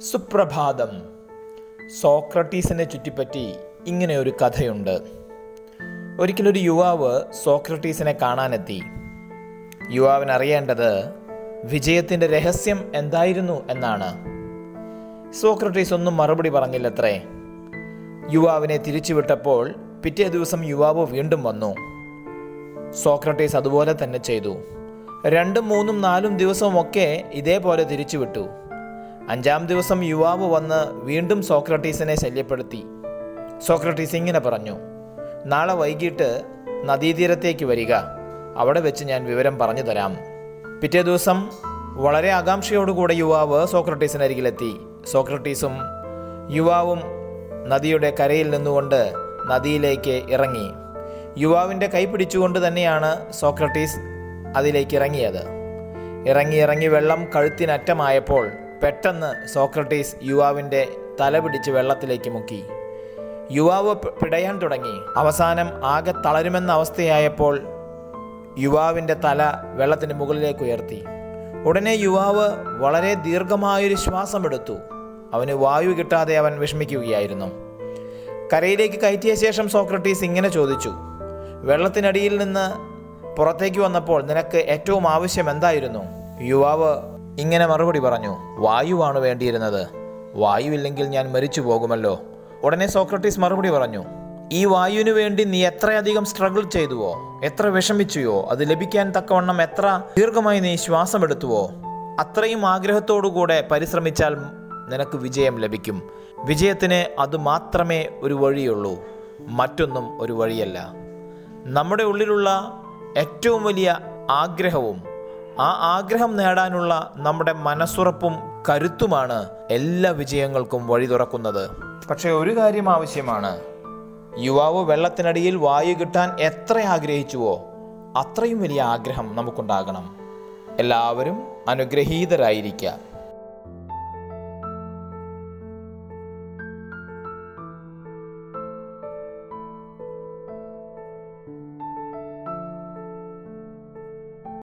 സുപ്രഭാതം. സോക്രട്ടീസിനെ ചുറ്റിപ്പറ്റി ഇങ്ങനെ ഒരു കഥയുണ്ട്. ഒരിക്കലൊരു യുവാവ് സോക്രട്ടീസിനെ കാണാനെത്തി. യുവാവിന് അറിയേണ്ടത് വിജയത്തിന്റെ രഹസ്യം എന്തായിരുന്നു എന്നാണ്. സോക്രട്ടീസ് ഒന്നും മറുപടി പറഞ്ഞില്ലത്രേ. യുവാവിനെ തിരിച്ചുവിട്ടപ്പോൾ പിറ്റേ ദിവസം യുവാവ് വീണ്ടും വന്നു. സോക്രട്ടീസ് അതുപോലെ തന്നെ ചെയ്തു. രണ്ടും മൂന്നും നാലും ദിവസവും ഒക്കെ ഇതേപോലെ തിരിച്ചുവിട്ടു. അഞ്ചാം ദിവസം യുവാവ് വന്ന് വീണ്ടും സോക്രട്ടീസിനെ ശല്യപ്പെടുത്തി. സോക്രട്ടീസ് ഇങ്ങനെ പറഞ്ഞു നാളെ വൈകിട്ട് നദീതീരത്തേക്ക് വരിക. അവിടെ വെച്ച് ഞാൻ വിവരം പറഞ്ഞു തരാം. പിറ്റേ ദിവസം വളരെ ആകാംക്ഷയോടുകൂടെ യുവാവ് സോക്രട്ടീസിനരികിലെത്തി സോക്രട്ടീസും യുവാവും നദിയുടെ കരയിൽ നിന്നുകൊണ്ട് നദിയിലേക്ക് ഇറങ്ങി. യുവാവിന്റെ കൈ പിടിച്ചുകൊണ്ട് തന്നെയാണ് സോക്രട്ടീസ് അതിലേക്ക് ഇറങ്ങിയത്. ഇറങ്ങി ഇറങ്ങി വെള്ളം കഴുത്തിനറ്റമായപ്പോൾ പെട്ടെന്ന് സോക്രട്ടീസ് യുവാവിന്റെ തല പിടിച്ച് വെള്ളത്തിലേക്ക് മുക്കി. യുവാവ് പിടയാൻ തുടങ്ങി. അവസാനം ആകെ തളരുമെന്ന അവസ്ഥയായപ്പോൾ യുവാവിന്റെ തല വെള്ളത്തിന് മുകളിലേക്ക് ഉയർത്തി. ഉടനെ യുവാവ് വളരെ ദീർഘമായൊരു ശ്വാസമെടുത്തു. അവന് വായു കിട്ടാതെ അവൻ വിഷമിക്കുകയായിരുന്നു. കരയിലേക്ക് കയറ്റിയ ശേഷം സോക്രട്ടീസ് ഇങ്ങനെ ചോദിച്ചു വെള്ളത്തിനടിയിൽ നിന്ന് പുറത്തേക്ക് വന്നപ്പോൾ നിനക്ക് ഏറ്റവും ആവശ്യം എന്തായിരുന്നു? യുവാവ് ഇങ്ങനെ മറുപടി പറഞ്ഞു വായുവാണ് വേണ്ടിയിരുന്നത്. വായുവില്ലെങ്കിൽ ഞാൻ മരിച്ചു പോകുമല്ലോ. ഉടനെ സോക്രട്ടീസ് മറുപടി പറഞ്ഞു ഈ വായുവിനു വേണ്ടി നീ എത്രയധികം സ്ട്രഗിൾ ചെയ്തുവോ എത്ര വിഷമിച്ചുവോ അത് ലഭിക്കാൻ തക്കവണ്ണം എത്ര ദീർഘമായി നീ ശ്വാസം എടുത്തുവോ അത്രയും ആഗ്രഹത്തോടുകൂടെ പരിശ്രമിച്ചാൽ നിനക്ക് വിജയം ലഭിക്കും. വിജയത്തിന് അത് മാത്രമേ ഒരു വഴിയുള്ളൂ മറ്റൊന്നും ഒരു വഴിയല്ല. നമ്മുടെ ഉള്ളിലുള്ള ഏറ്റവും വലിയ ആഗ്രഹവും ആ ആഗ്രഹം നേടാനുള്ള നമ്മുടെ മനസ്സുറപ്പും കരുത്തുമാണ് എല്ലാ വിജയങ്ങൾക്കും വഴി തുറക്കുന്നത്. പക്ഷേ ഒരു കാര്യം ആവശ്യമാണ്. യുവാവ് വെള്ളത്തിനടിയിൽ വായു കിട്ടാൻ എത്ര ആഗ്രഹിച്ചുവോ അത്രയും വലിയ ആഗ്രഹം നമുക്കുണ്ടാകണം. എല്ലാവരും അനുഗ്രഹീതരായിരിക്കാം